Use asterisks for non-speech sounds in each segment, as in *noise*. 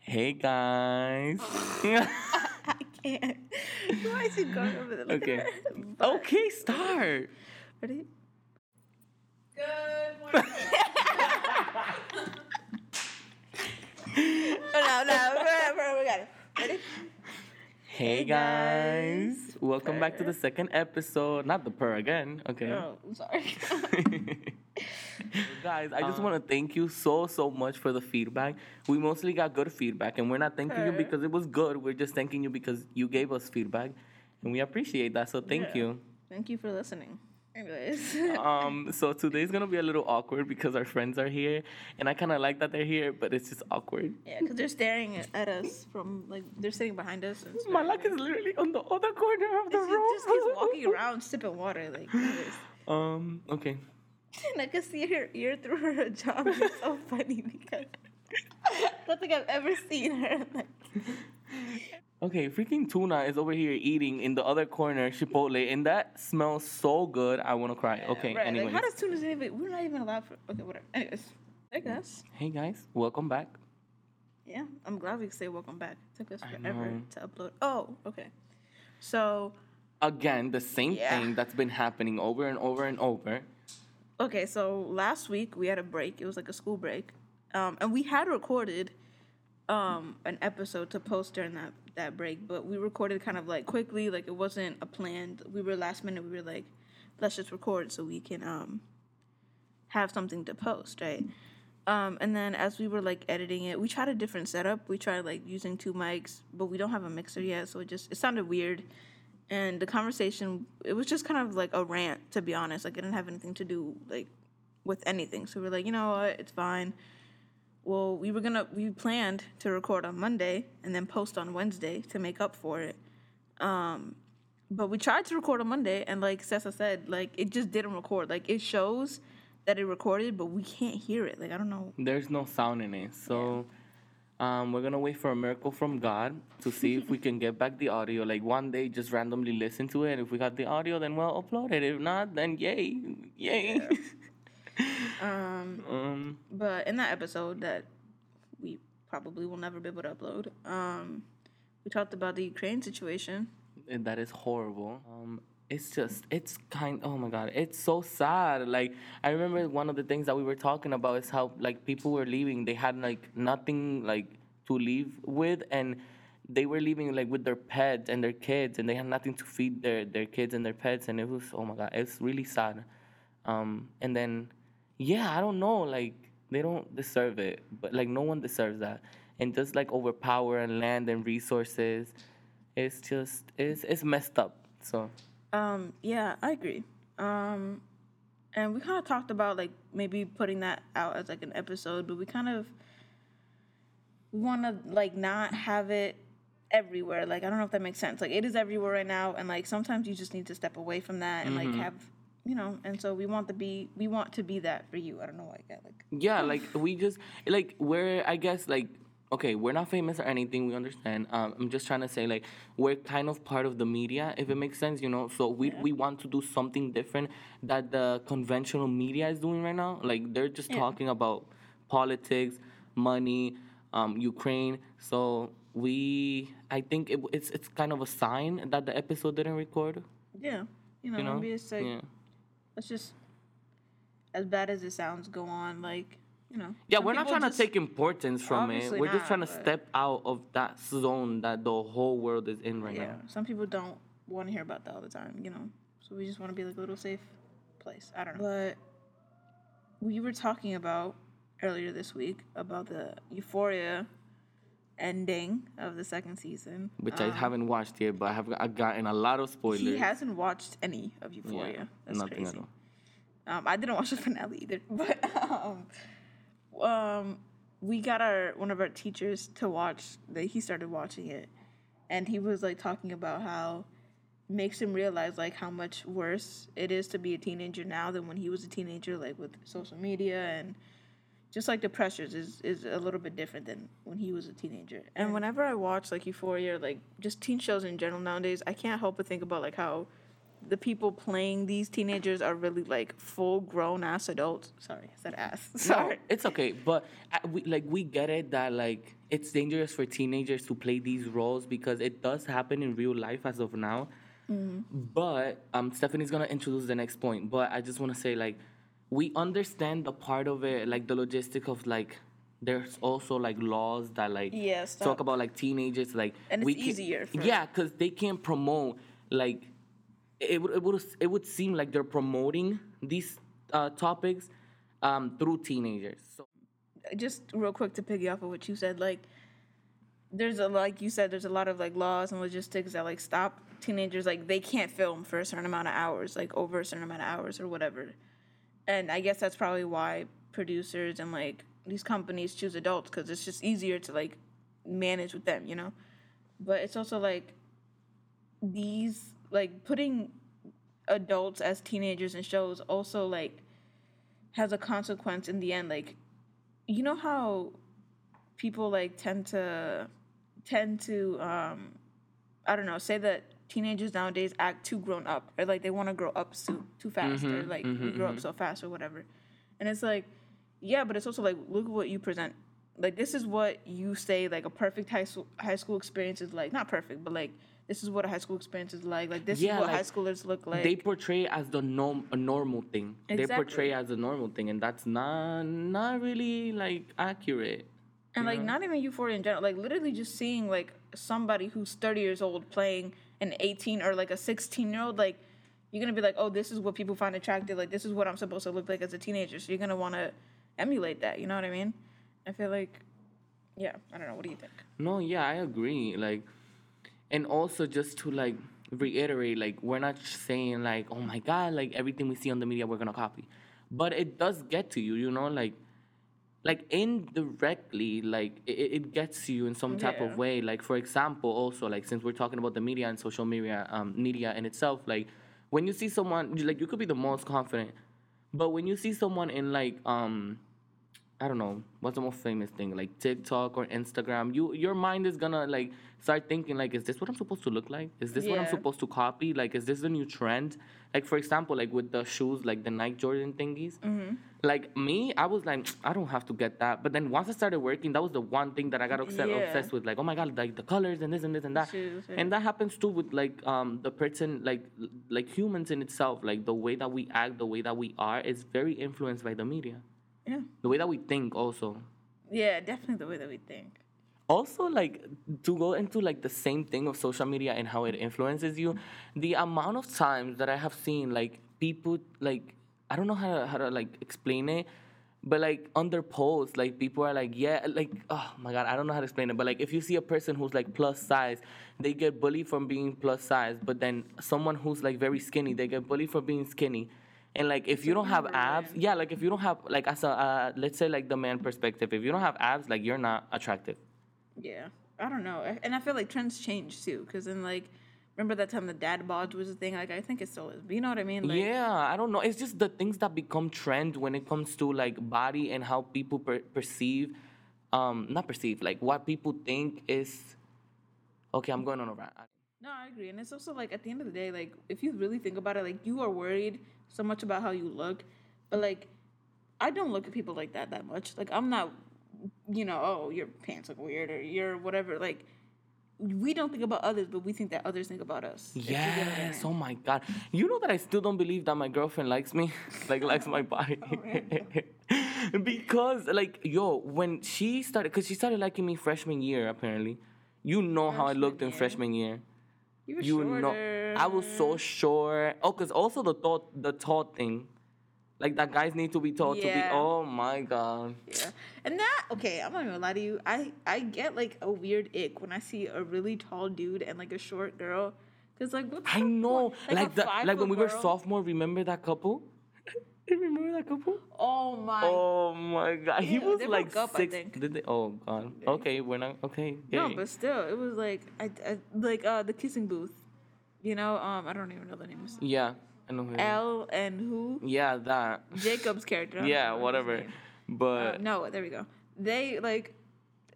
Hey guys. *laughs* I can't. Why is he going over there? Look okay. *laughs* But- Okay, start. Ready? Good *laughs* morning. Oh, no, no. Bro, bro, we got it. Ready? Hey Hey, guys. guys. Welcome back to the second episode. Not the purr again. Okay. Oh, I'm sorry. *laughs* Guys, I just Um, want to thank you so so much for the feedback. We mostly got good feedback, and we're not thanking you because it was good. We're just thanking you because you gave us feedback, and we appreciate that. So thank Yeah. you. Thank you for listening. Anyways. *laughs* Um, so today's gonna be a little awkward because our friends are here, and I kind of like that they're here, but it's just awkward. yeah, because they're staring at us from, like, they're sitting behind us. And it's very Malak is literally on the other corner of the She room. just keeps walking *laughs* around sipping water. Like, anyways. Um. Okay. *laughs* And I can see her ear through her hijab. It's so *laughs* funny because I don't think I've ever seen her. *laughs* Okay. Freaking tuna is over here eating in the other corner, Chipotle, and that smells so good. I want to cry. okay. right, anyways. Like, how does tuna even? We're not even allowed for. Okay, whatever. Anyways, I guess. hey guys, welcome back. Yeah, I'm glad we could say welcome back. It took us forever to upload. Oh, okay. So, Again, the same Yeah. thing that's been happening over and over and over. Okay, so last week we had a break. It was like a school break, um, and we had recorded um an episode to post during that that break, but we recorded kind of like quickly, like it wasn't a planned. We were last minute. We were like, let's just record so we can um have something to post, right? Um, and then as we were like editing it, we tried a different setup. We tried like using two mics, but we don't have a mixer yet, so it just it sounded weird. And the conversation, it was just kind of like a rant, to be honest. Like it didn't have anything to do like with anything. So we're like, you know what, it's fine. Well, we were gonna we planned to record on Monday and then post on Wednesday to make up for it. Um, but we tried to record on Monday, and like sessa said, like it just didn't record. Like it shows that it recorded, but we can't hear it. Like I don't know. There's no sound in it. So um, we're gonna wait for a miracle from God to see if we can get back the audio. Like one day, just randomly listen to it. and If we got the audio, then we'll upload it. If not, then yay, yay. *laughs* Um, um, but in that episode that we probably will never be able to upload, um, we talked about the Ukraine situation. and that is horrible. Um, it's just, it's kind. Oh my god, it's so sad. Like I remember one of the things that we were talking about is how like people were leaving. They had like nothing like to leave with, and they were leaving like with their pets and their kids, and they had nothing to feed their their kids and their pets, and it was oh my god, it's really sad. Um, and then, yeah, I don't know, like they don't deserve it, but like no one deserves that, and just like overpower and land and resources, it's just it's it's messed up. So Um, yeah, I agree. Um, and we kind of talked about like maybe putting that out as like an episode, but we kind of want to like not have it everywhere. Like I don't know if that makes sense. Like it is everywhere right now, and like sometimes you just need to step away from that and like have you know. And so we want to be we want to be that for you. I don't know why I get like yeah, like we just like we're I guess like okay, we're not famous or anything. We understand. Um, I'm just trying to say like we're kind of part of the media, if it makes sense, you know. So we we want to do something different that the conventional media is doing right now. Like they're just talking about politics, money, um, Ukraine. So we, I think it, it's it's kind of a sign that the episode didn't record. yeah, you know, You know? maybe it's like yeah. let's just as bad as it sounds, go on like you know. Yeah, we're not trying just- to take importance from it. We're just trying to step out of that zone that the whole world is in right Yeah, now. some people don't want to hear about that all the time, you know. So we just want to be like a little safe place. I don't know. But we were talking about earlier this week about the Euphoria ending of the second season. Which I haven't watched yet, but I have I've gotten a lot of spoilers. Um, He hasn't watched any of Yeah, Euphoria. That's nothing crazy. at all. Um, I didn't watch the finale either, *laughs* but um, um, we got our one of our teachers to watch. That he started watching it, and he was like talking about how makes him realize like how much worse it is to be a teenager now than when he was a teenager, like with social media and just like the pressures is is a little bit different than when he was a teenager. And whenever I watch like Euphoria, like just teen shows in general nowadays, I can't help but think about like how the people playing these teenagers are really like full grown ass adults. Sorry, I said ass. Sorry. No, it's okay, but uh, we, like we get it that like it's dangerous for teenagers to play these roles because it does happen in real life as of now. But um, Stephanie's gonna introduce the next point. But I just want to say like we understand the part of it, like the logistic of like there's also like laws that like Yeah, talk about like teenagers like And it's can- easier for- yeah because they can't promote like it would it would it would seem like they're promoting these uh, topics um, through teenagers. So just real quick to piggy off of what you said, like there's a like you said, there's a lot of like laws and logistics that like stop teenagers like they can't film for a certain amount of hours, like over a certain amount of hours or whatever. And I guess that's probably why producers and like these companies choose adults because it's just easier to like manage with them, you know. But it's also like these like putting adults as teenagers in shows also like has a consequence in the end. Like you know how people like tend to tend to um i don't know say that teenagers nowadays act too grown up or like they want to grow up too, too fast mm-hmm, or like we grow up mm-hmm. so fast or whatever. And it's like yeah but it's also like look at what you present. Like this is what you say like a perfect high school high school experience is like not perfect but like this is what a high school experience is like like this Yeah, is what high schoolers look like they portray as the norm a normal thing. They portray as a normal thing, and that's not not really like accurate. And like not even Euphoria in general, like literally just seeing like somebody who's 30 years old playing an 18 or like a 16 year old, like you're gonna be like, oh, this is what people find attractive. Like this is what I'm supposed to look like as a teenager. So you're gonna want to emulate that. You know what I mean? I feel like, yeah, I don't know. What do you think? No, yeah, I agree. Like, and also just to like reiterate, like we're not saying like, oh my god, like everything we see on the media we're gonna copy, but it does get to you, you know, like, like indirectly, like it, it gets to you in some type Yeah. of way. Like for example, also like since we're talking about the media and social media, um, media in itself, like when you see someone, like you could be the most confident, but when you see someone in like um I don't know what's the most famous thing like TikTok or Instagram. You your mind is gonna like start thinking like, is this what I'm supposed to look like? Is this what I'm supposed to copy? Like, is this the new trend? Like for example, like with the shoes, like the Nike Jordan thingies. Mm-hmm. Like me, I was like, I don't have to get that. But then once I started working, that was the one thing that I got obsessed, Yeah. obsessed with. Like, oh my god, like the colors and this and this and that. shoes, yeah. And that happens too with like um the person like like humans in itself. Like the way that we act, the way that we are, is very influenced by the media. Yeah, The way that we think also. yeah, definitely the way that we think. also like to go into like the same thing of social media and how it influences you the amount of times that i have seen like people like i don't know how to, how to like explain it but like under posts like people are like yeah like oh my god i don't know how to explain it but like if you see a person who's like plus size they get bullied from being plus size but then someone who's like very skinny they get bullied for being skinny and like if you don't have abs yeah like if you don't have like as a uh, let's say like the man perspective if you don't have abs like you're not attractive Yeah, I don't know, and I feel like trends change too. Because then, like, remember that time the dad bod was a thing? Like, I think it still is. But you know what I mean? Like, yeah, I don't know. It's just the things that become trend when it comes to like body and how people per- perceive, um, not perceive, like what people think is. Okay, I'm going on a rant. No, I agree. And it's also like at the end of the day, like if you really think about it, like you are worried so much about how you look, but like I don't look at people like that that much. Like I'm not, you know, oh your pants look weird or you're whatever. Like we don't think about others, but we think that others think about us. if you get what I Yes. Oh my god. You know that I still don't believe that my girlfriend likes me, *laughs* like likes my *laughs* body, oh, *laughs* because like yo, when she started, cause she started liking me freshman year apparently. You know how I Freshman looked in year? freshman year. You were you know i was so short. Oh because also the thought the tall thing. Like that guys need to be taught to be oh my god. Yeah. And that okay, I'm not gonna lie to you. I I get like a weird ick when I see a really tall dude and like a short girl. Cause like what's i know. like a the like when we were girl- sophomore remember that couple *laughs* remember that couple Oh my. oh my god he Yeah, was they like broke up, I six think. did they oh god okay we're not okay No, but still, it was like I, I like uh the kissing booth. You know, um, I don't even know the names. yeah i know who. L and who? yeah that Jacob's character. Yeah whatever but Uh, no, there we go. They like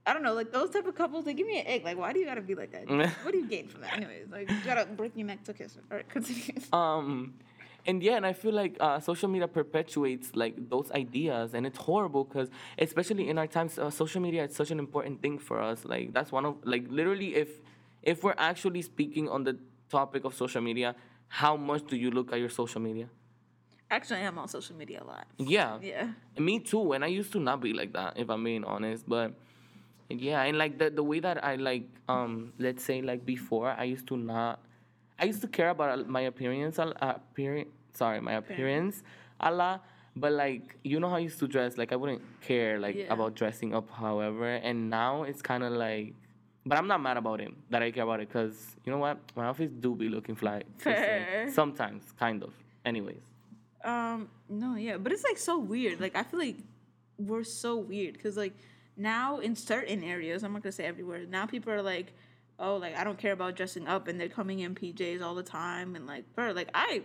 I don't know, like those type of couples, they give me an egg. Like, why do you gotta be like that? *laughs* what do you gain from that? Anyways, like, you gotta break your neck to kiss. All right, continue. um and yeah and i feel like uh, social media perpetuates like those ideas and it's horrible because especially in our times uh, social media is such an important thing for us like that's one of like literally if if we're actually speaking on the topic of social media how much do you look at your social media Actually, I am on social media a lot. yeah Yeah. me too and i used to not be like that if i'm being honest but yeah and like the, the way that i like um let's say like before i used to not i used to care about my appearance a- uh, appearance sorry my appearance a lot but like you know how i used to dress like i wouldn't care like Yeah. about dressing up however and now it's kind of like but i'm not mad about it that i care about it because you know what my outfits do be looking fly. *laughs* Fair. sometimes kind of anyways Um, no, yeah, but it's like so weird. Like I feel like we're so weird because like now in certain areas, I'm not gonna say everywhere. Now people are like, oh, like I don't care about dressing up, and they're coming in PJs all the time, and like, bro, like I,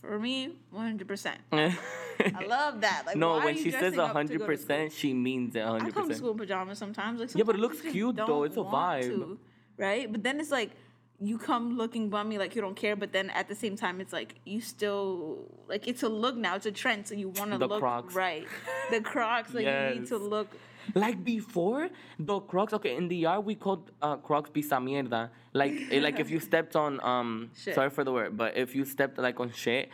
for me, 100. percent *laughs* I love that. Like, no, when she says dressing up to hundred go to school? percent, she means it I hundred come to school in pajamas sometimes. Like Yeah, but it looks cute, though. It's a vibe. to, right? But then it's like you come looking bummy, like you don't care. But then at the same time, it's like you still like it's a look now. It's a trend, so you want to look Crocs. right. The Crocs, like you need to Yes. look. Like before, the Crocs. Okay, in the yard we called uh, Crocs pisa mierda. Like, eh, like if you *laughs* stepped on um, Shit. sorry for the word, but if you stepped like on shit,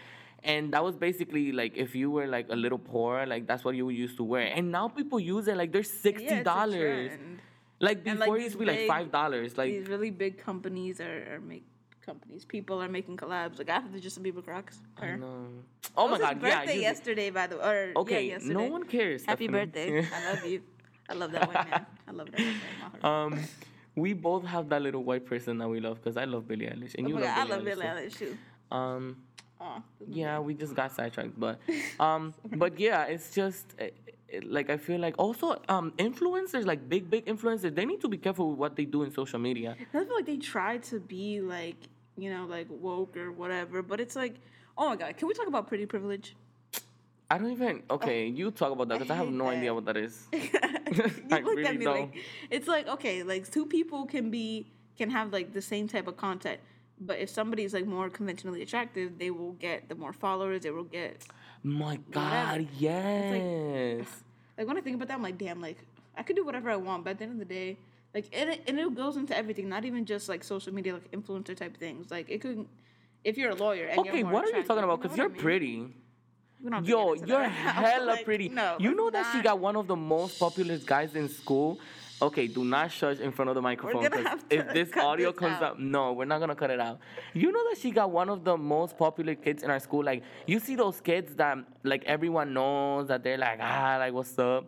and that was basically like if you were like a little poor, like that's what you used to wear. And now people use it like they're sixty dollars. trend. like And, before, like, it used to be like five dollars. Like, These really big companies are, are make companies. People are making collabs. Like after the Justin Bieber Crocs. I know. Oh It my his god, yeah. birthday you- yesterday, by the way. Or, Okay, yeah, yesterday. no one cares. Happy Stephanie. birthday. I love you. *laughs* I love that white man. I love that white man. in my heart. Um, we both have that little white person that we love because I love Billie Eilish and Oh you love God, I Billie love Billie Eilish. Too. too. Um, yeah, we just got sidetracked, but *laughs* um, but yeah, it's just eh, eh, like I feel like also um influencers like big big influencers they need to be careful with what they do in social media. I feel like they try to be like, you know, like woke or whatever, but it's like, oh my god, can we talk about pretty privilege? I don't even oh. okay. You talk about that because I, have hate no idea what that is. *laughs* you *laughs* I looked really at me don't. like it's like okay, like two people can be can have like the same type of content, but if somebody's like more conventionally attractive, they will get the more followers. They will get My God, yes. *sighs* like when I think about that, I'm like, damn, like I could do whatever I want, but at the end of the day, like and it, and it goes into everything, not even just like social media, like influencer type things. Like it could, if you're a lawyer. And Okay, you're more what are you talking about? Because what I you're mean? pretty. We don't have to Yo, you're that. *laughs* hella Like, pretty. No, you know that she got one of the most popular guys in school. Okay, do not shush in front of the microphone. gonna 'cause have to if this audio this comes out. up, no, we're not gonna cut it out. You know that she got one of the most popular kids in our school. Like you see those kids that like everyone knows that they're like ah like what's up.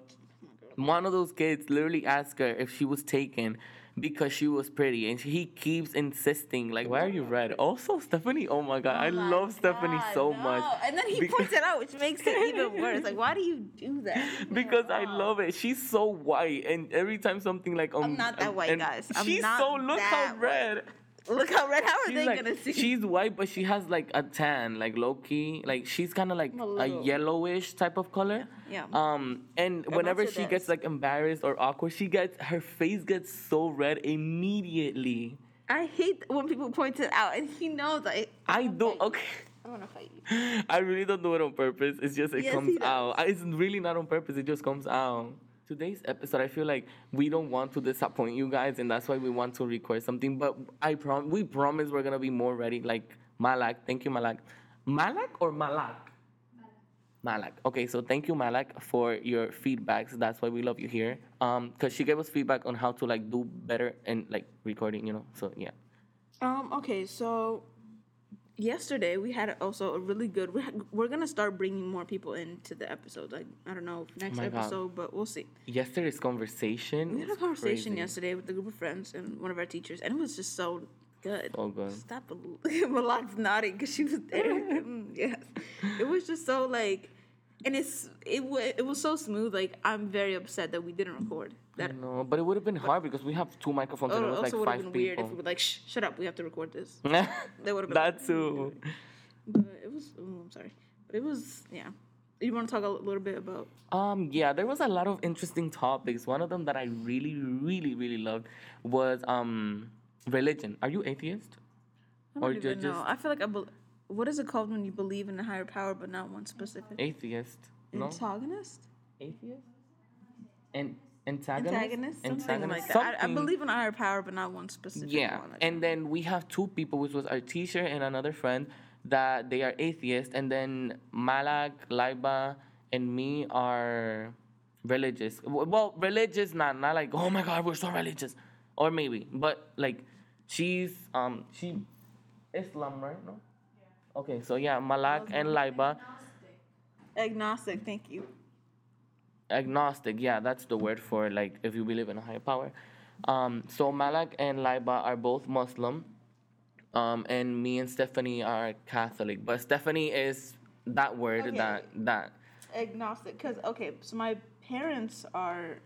One of those kids literally asked her if she was taken because she was pretty, and he keeps insisting like, "Why are you red?" Also, Stephanie. Oh my god, I Oh my love Stephanie so no. much. And then he Because- points it out, which *laughs* makes it even worse. Like, why do you do that? *laughs* because I love it. She's so white, and every time something like um, I'm not that um, white, guys. I'm she's so look how red. Look how red. How are She's they like gonna see? she's white, but she has like a tan, like low key, like she's kind of like A a, yellowish type of color. Yeah. Um, and whenever she gets like embarrassed or awkward, she gets her face gets so red immediately. I hate when people point it out, and he knows. Like, I I'm don't. okay. I want to fight you. *laughs* I really don't do it on purpose. It's just it Yes, comes out. I- It's really not on purpose. It just comes out. Today's episode, I feel like we don't want to disappoint you guys, and that's why we want to record something. But I prom, we promise we're gonna be more ready. Like Malak, thank you, Malak. Malak or Malak? Malak. Okay, so thank you, Malak, for your feedbacks. That's why we love you here. Um, cause she gave us feedback on how to like do better and like recording. You know, so yeah. Um. Okay. So yesterday we had also a really good. We're, we're gonna start bringing more people into the episode. Like I don't know next God. episode, but we'll see. Yesterday's conversation. We had a conversation crazy. yesterday with a group of friends and one of our teachers, and it was just so good. So good. Stop Malak's *laughs* nodding because she was there. *laughs* Mm, yes, it was just so like, and it's it was it was so smooth. Like I'm very upset that we didn't record that. No, but it would have been hard because we have two microphones and Oh, it was also like would have five been weird if people. we were like, Shh, shut up, we have to record this. *laughs* that would've been that too. But it was. Oh, I'm sorry, but it was yeah. You want to talk a little bit about? Um, yeah, there was a lot of interesting topics. One of them that I really, really, really loved was um religion. Are you atheist? I Or don't you're even know. just- I feel like I. Be- what is it called when you believe in a higher power but not one specific? Atheist. No? Antagonist. Atheist? And antagonist? Antagonist. Something like Antagonist? that. I, I believe in a higher power but not one specific Yeah, one. like and then we have two people, which was our teacher and another friend, that they are atheist, and then Malak, Laiba, and me are religious. Well, religious, not not like oh my god, we're so religious, or maybe, but like she's um she Islam, right? No. Okay, so yeah, Malak and Laiba, Agnostic. Thank you. agnostic yeah that's the word for like if you believe in a higher power um, so malak and laiba are both muslim um, and me and stephanie are catholic but stephanie is that word Okay. that that Agnostic. Because okay, so my parents are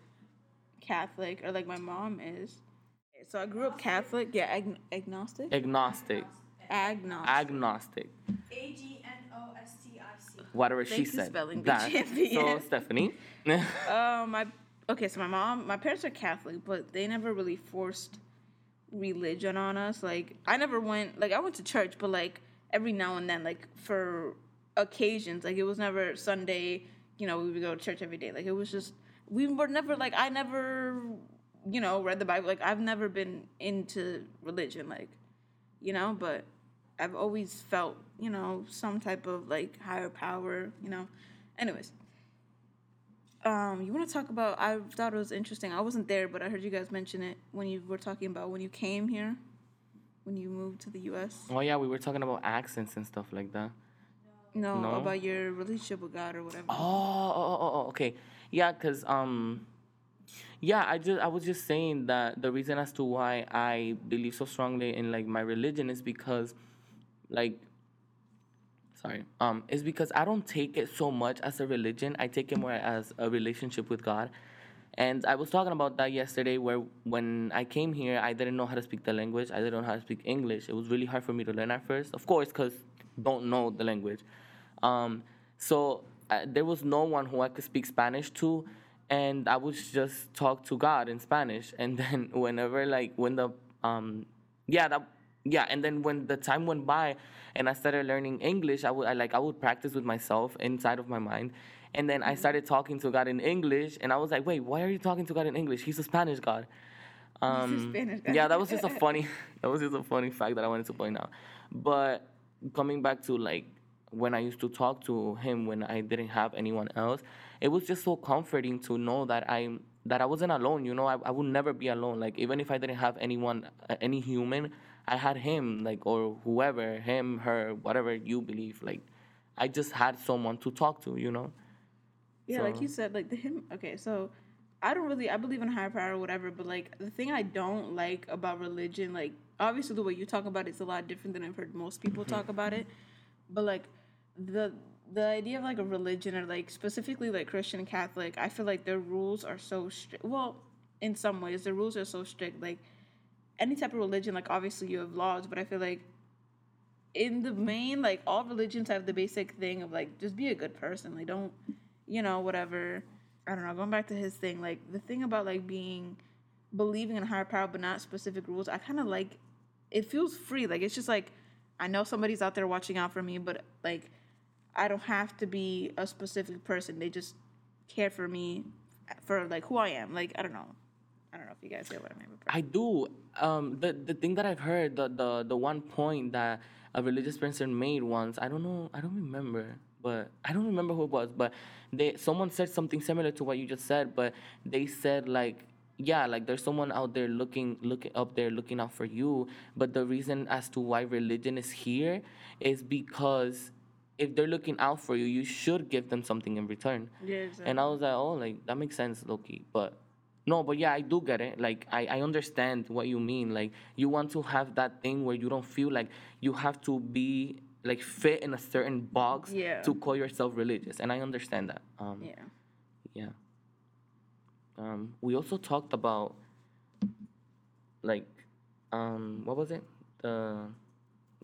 Catholic, or like my mom is. So I grew up Catholic. Yeah, ag- agnostic. agnostic Agnostic. agnostic A G N O S T I C. whatever she Thank you, said spelling that champion. so stephanie *laughs* Um, my okay, so my mom, my parents are Catholic, but they never really forced religion on us. Like I never went, like I went to church, but like every now and then, like for occasions, like it was never Sunday. You know, we would go to church every day. Like it was just we were never like I never, you know, read the Bible. Like I've never been into religion, like you know, but I've always felt, you know, some type of like higher power, you know. Anyways, um, you want to talk about? I thought it was interesting. I wasn't there, but I heard you guys mention it when you were talking about when you came here, when you moved to the U.S. oh yeah we were talking about accents and stuff like that No, No? about your relationship with God or whatever. Oh, oh, oh, oh, okay. Yeah, cause um, yeah, I just I was just saying that the reason as to why I believe so strongly in like my religion is because, like, sorry, um, is because I don't take it so much as a religion. I take it more as a relationship with God. And I was talking about that yesterday, where when I came here, I didn't know how to speak the language. I didn't know how to speak English. It was really hard for me to learn at first, of course, because don't know the language. Um, so uh, there was no one who I could speak Spanish to, and I would just talk to God in Spanish. And then *laughs* whenever, like, when the um, yeah, that yeah, and then when the time went by, and I started learning English, I would I, like I would practice with myself inside of my mind. And then I started talking to God in English, and I was like, "Wait, why are you talking to God in English? He's a Spanish God." Um, Spanish God. yeah, that was just a *laughs* funny. that was just a funny fact that I wanted to point out. But coming back to like when I used to talk to him when I didn't have anyone else, it was just so comforting to know that i'm that I wasn't alone. You know, I, I would never be alone. Like even if I didn't have anyone, uh, any human, I had him. Like or whoever, him, her, whatever you believe. Like I just had someone to talk to. You know. Yeah, like you said, like the him. Okay, so I don't really. I believe in a higher power or whatever, but like the thing I don't like about religion, like obviously the way you talk about it is a lot different than I've heard most people mm-hmm. talk about it. But like the the idea of like a religion or like specifically like Christian Catholic, I feel like their rules are so strict. Well, in some ways, the rules are so strict. Like any type of religion, like obviously you have laws, but I feel like in the main, like all religions have the basic thing of like just be a good person. Like don't, you know, whatever. I don't know. Going back to his thing, like the thing about like being believing in higher power but not specific rules. I kind of like it feels free. Like it's just like I know somebody's out there watching out for me, but like I don't have to be a specific person. They just care for me for like who I am. Like I don't know. I don't know if you guys get what I mean. I do. Um, the the thing that I've heard, the the the one point that a religious person made once, I don't know, I don't remember, but I don't remember who it was, but they someone said something similar to what you just said, but they said like. Yeah, like there's someone out there looking, looking up there, looking out for you. But the reason as to why religion is here is because if they're looking out for you, you should give them something in return. yeah, exactly. And I was like, oh, like that makes sense, lowkey. But no, but yeah, I do get it. Like I, I understand what you mean. Like you want to have that thing where you don't feel like you have to be like fit in a certain box Yeah. to call yourself religious. And I understand that. Um yeah. yeah. Um we also talked about like um what was it? The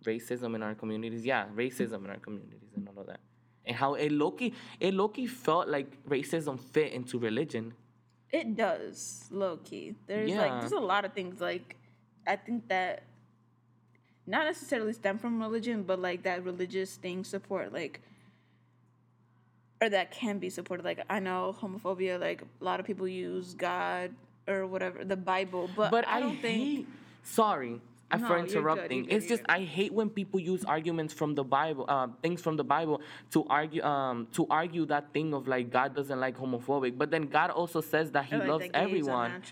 racism in our communities. Yeah, racism in our communities and all of that. and how it lowkey it lowkey felt like racism fit into religion. It does, low key. There's Yeah. like there's a lot of things like I think that not necessarily stem from religion, but like that religious thing support like or that can be supported. Like I know homophobia, like a lot of people use God or whatever, the Bible, but, But I don't think hate, sorry No, for you're good, interrupting. you're good, it's you're just good. I hate when people use arguments from the Bible, uh, things from the Bible to argue um to argue that thing of like God doesn't like homophobic, but then God also says that He or, like, loves that gays are everyone.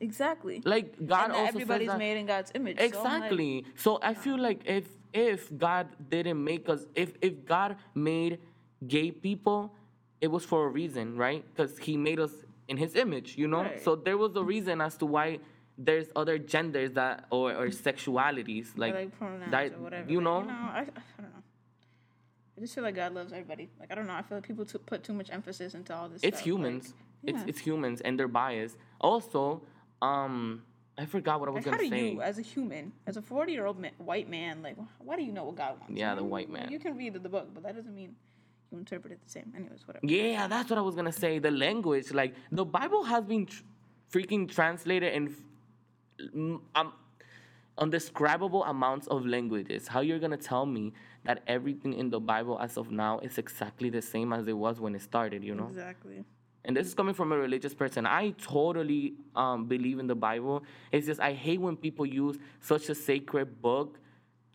Exactly. Like God and also everybody's says that, made in God's image. so like, Exactly. So I feel like if if God didn't make us, if if God made gay people, it was for a reason, right? Because He made us in His image, you know. Right. So there was a reason as to why there's other genders that or, or sexualities or, like, like pronouns that, or whatever. you like, know. you know I, I don't know. I just feel like God loves everybody. Like I don't know. I feel like people to put too much emphasis into all this. it's stuff. humans. Like, It's yeah. it's humans and they're biased. Also, um, I forgot what I was Like, gonna say. how do say. you, as a human, as a forty-year-old white man, like, why do you know what God wants? Yeah, the white man. You can read the book, but that doesn't mean you interpret it the same. Anyways, whatever. Yeah, that's what I was gonna say. The language, like the Bible, has been tr- freaking translated mm, um, undescribable amounts of languages. How you're gonna tell me that everything in the Bible as of now is exactly the same as it was when it started? You know. Exactly. And this is coming from a religious person. I totally um, believe in the Bible. It's just I hate when people use such a sacred book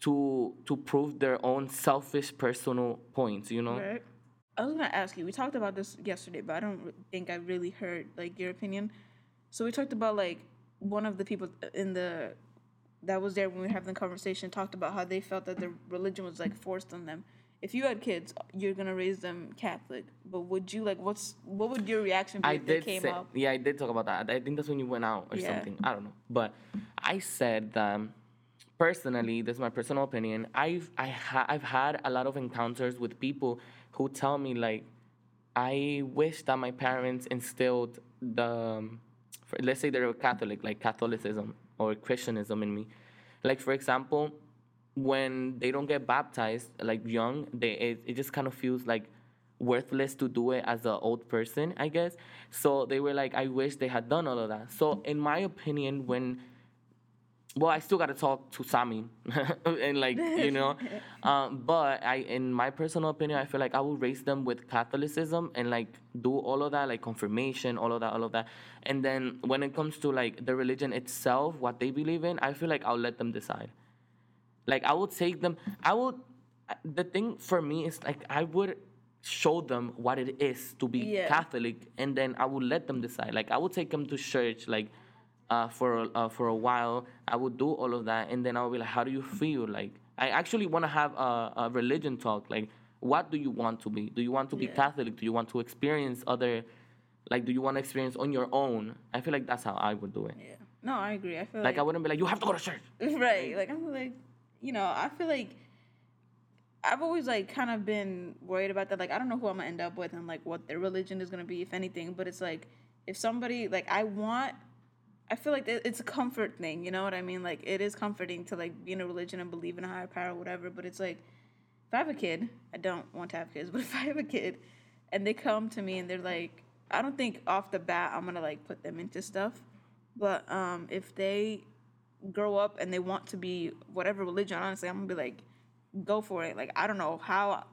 to to prove their own selfish personal points. You know. Right. I was gonna ask you. We talked about this yesterday, but I don't think I really heard like your opinion. So we talked about like one of the people in the that was there when we were having the conversation talked about how they felt that their religion was like forced on them. If you had kids, you're gonna raise them Catholic. But would you like what's what would your reaction be I if they did came say, up? yeah, I did talk about that. I think that's when you went out or Yeah. something. I don't know, but I said that personally, this is my personal opinion. I've I ha- I've had a lot of encounters with people who tell me like, I wish that my parents instilled the, um, for, let's say they're a Catholic, like Catholicism or Christianism in me. Like for example, when they don't get baptized like young, they it, it just kind of feels like worthless to do it as an old person, I guess. So they were like, I wish they had done all of that. So in my opinion, when well, I still got to talk to Sami, *laughs* and like you know, *laughs* um, but I, in my personal opinion, I feel like I will raise them with Catholicism and like do all of that, like confirmation, all of that, all of that, and then when it comes to like the religion itself, what they believe in, I feel like I'll let them decide. Like I would take them. I would. The thing for me is like I would show them what it is to be Yeah. Catholic, and then I would let them decide. Like I would take them to church, like uh, for a- uh, for a while. I would do all of that, and then I would be like, "How do you feel?" Like I actually want to have a, a religion talk. Like, what do you want to be? Do you want to be Yeah. Catholic? Do you want to experience other? Like, do you want to experience on your own? I feel like that's how I would do it. Yeah. No, I agree. I feel Like like, I wouldn't be like, "You have to go to church." *laughs* right. Like I'm like, you know, I feel like I've always like kind of been worried about that. Like I don't know who I'm gonna end up with and like what their religion is gonna be, if anything. But it's like if somebody like I want, I feel like it's a comfort thing. You know what I mean? Like it is comforting to like be in a religion and believe in a higher power, or whatever. But it's like if I have a kid, I don't want to have kids, *laughs* but if I have a kid and they come to me and they're like, I don't think off the bat I'm gonna like put them into stuff. But um, if they grow up and they want to be whatever religion, honestly, I'm gonna be like, go for it. Like I don't know how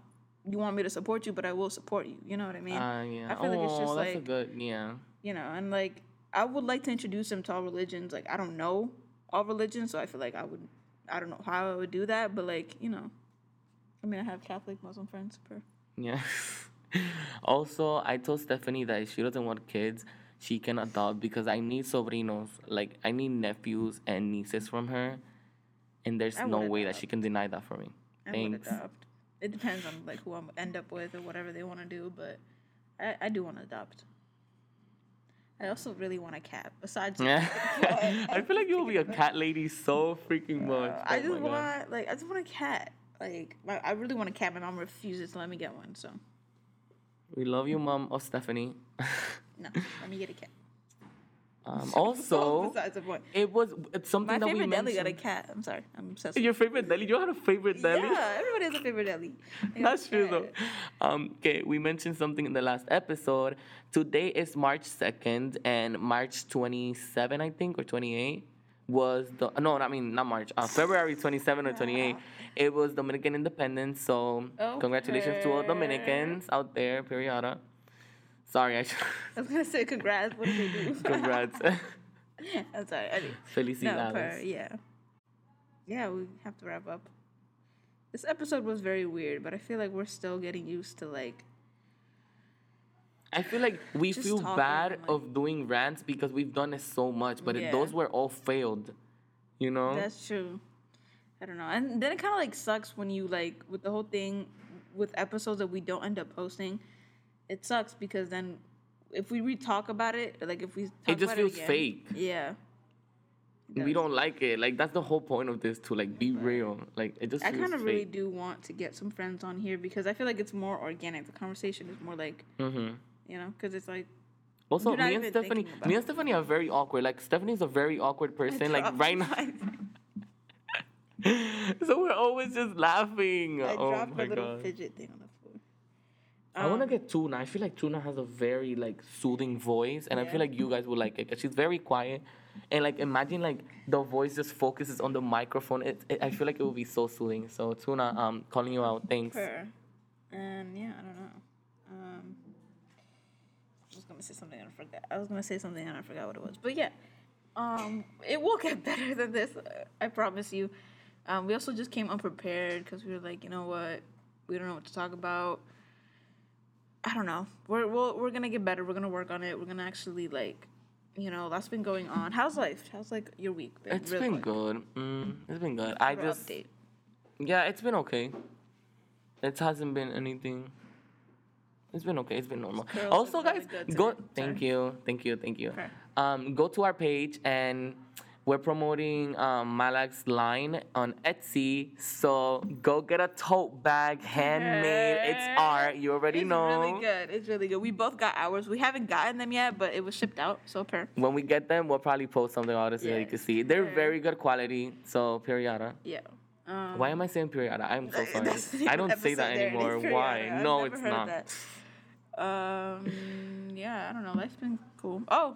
you want me to support you, but I will support you. You know what I mean? Uh, yeah. I feel like it's oh, just that's a like good. Yeah. you know, and like I would like to introduce them to all religions. Like I don't know all religions, so I feel like I would I don't know how I would do that, but like, you know. I mean I have Catholic Muslim friends per Yeah. *laughs* also, I told Stephanie that if she doesn't want kids, she can adopt because I need sobrinos. Like, I need nephews and nieces from her. And there's I no way that she can deny that for me. I would adopt. It depends on like who I'm end up with or whatever they want to do, but I, I do want to adopt. I also really want a cat. Besides, *laughs* yeah. I feel like you'll be a cat lady so freaking much. Uh, I Oh just my God. want like I just want a cat. Like my, I really want a cat. My mom refuses to let me get one, so We love you, mom of Stephanie. *laughs* no, let me get a cat. Um, *laughs* also, besides the point. it was it's something My that we favorite deli got a mentioned. cat. I'm sorry. I'm obsessed. with Your favorite deli? You had a favorite deli? Yeah, everybody has a favorite deli. *laughs* That's true though. Um, okay, we mentioned something in the last episode. Today is March 2nd, and March 27, I think, or 28 was the no, I mean not March, uh, February 27 or 28. It was Dominican Independence. So congratulations to all Dominicans out there, period. Sorry, I should. I was gonna say congrats. What did they do? *laughs* Congrats. *laughs* I'm sorry. I did. No, per, yeah. Yeah, we have to wrap up. This episode was very weird, but I feel like we're still getting used to like I feel like we feel bad like- of doing rants because we've done it so much, but Yeah. those were all failed. You know? That's true. I don't know. And then it kind of like sucks when you like with the whole thing with episodes that we don't end up posting. It sucks because then if we re-talk about it, like if we talk about It just about feels again- fake. Yeah. we don't like it. Like that's the whole point of this to like be real. Like it just I kind of really do want to get some friends on here because I feel like it's more organic. The conversation is more like, hmm you know, because it's like Also, me and Stephanie, me and Stephanie are very awkward. Like Stephanie's a very awkward person. Like right now, *laughs* so we're always just laughing. I oh dropped my a little god. fidget thing on the floor. I want to Um, get Tuna. I feel like Tuna has a very like soothing voice, and I feel like you guys would like it. she's very quiet, and like imagine like the voice just focuses on the microphone. It, it I feel like it will be so soothing. So Tuna, um, calling you out. Thanks. her. And yeah, I don't know. Um, I was gonna say something and I forgot. I was gonna say something and I forgot what it was. But yeah, um, it will get *laughs* better than this. I promise you. Um, we also just came unprepared because we were like, you know what, we don't know what to talk about. I don't know. We're we're, we're gonna get better. We're gonna work on it. We're gonna actually like, you know, that's been going on. How's life? How's like your week been? It's Real been quick. good. Mm, it's been good. I just update. yeah, it's been okay. It hasn't been anything. It's been okay. It's been normal. curls Also, really guys, go. Thank you, thank you, thank you. Okay. Um, go to our page and we're promoting um, Malak's line on Etsy. So go get a tote bag, handmade. It's art. You already it's know. It's really good. It's really good. We both got ours. We haven't gotten them yet, but it was shipped out. So per. When we get them, we'll probably post something on it so you can see. They're very good quality. So periada. Yeah. Um, Why am I saying periada? I'm so *laughs* sorry. I don't say that there. It is anymore. Why? I've no, it's not. Um. Yeah, I don't know. Life's been cool. Oh,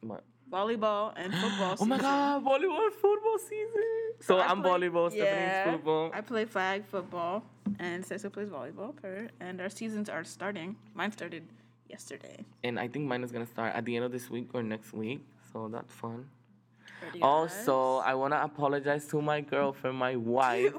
What? Volleyball and football. *gasps* Oh my god, volleyball and football season. So, I I'm play- volleyball, yeah, Stephanie's football. I play flag football, and Cecil plays volleyball. Per and our seasons are starting. Mine started yesterday. And I think mine is gonna start at the end of this week or next week. So that's fun. Also. I wanna apologize to my girlfriend, my *laughs* wife,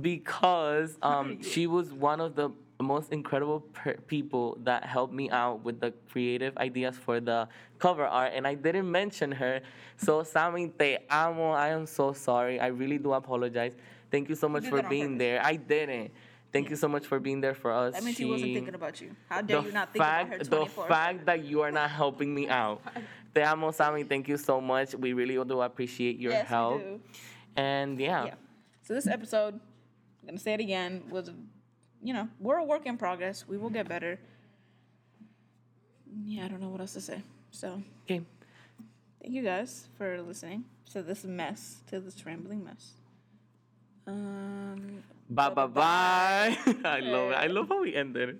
because um *laughs* she was one of the most incredible per- people that helped me out with the creative ideas for the cover art, and I didn't mention her. So, Sammy, te amo. I am so sorry. I really do apologize. Thank you so much did for being there. I didn't. Thank you so much for being there for us. that means she wasn't thinking about you. How dare you not think fact, about her 24 the 24 fact that you are not helping me out. *laughs* Te amo, Sammy. Thank you so much. We really do appreciate your yes, help. We do. And yeah, Yeah. So this episode, I'm gonna say it again, was, you know, we're a work in progress. We will get better. Yeah, I don't know what else to say. So okay. thank you guys for listening to this mess, to this rambling mess. Um, Bye bye bye. *laughs* I love it. I love how we ended.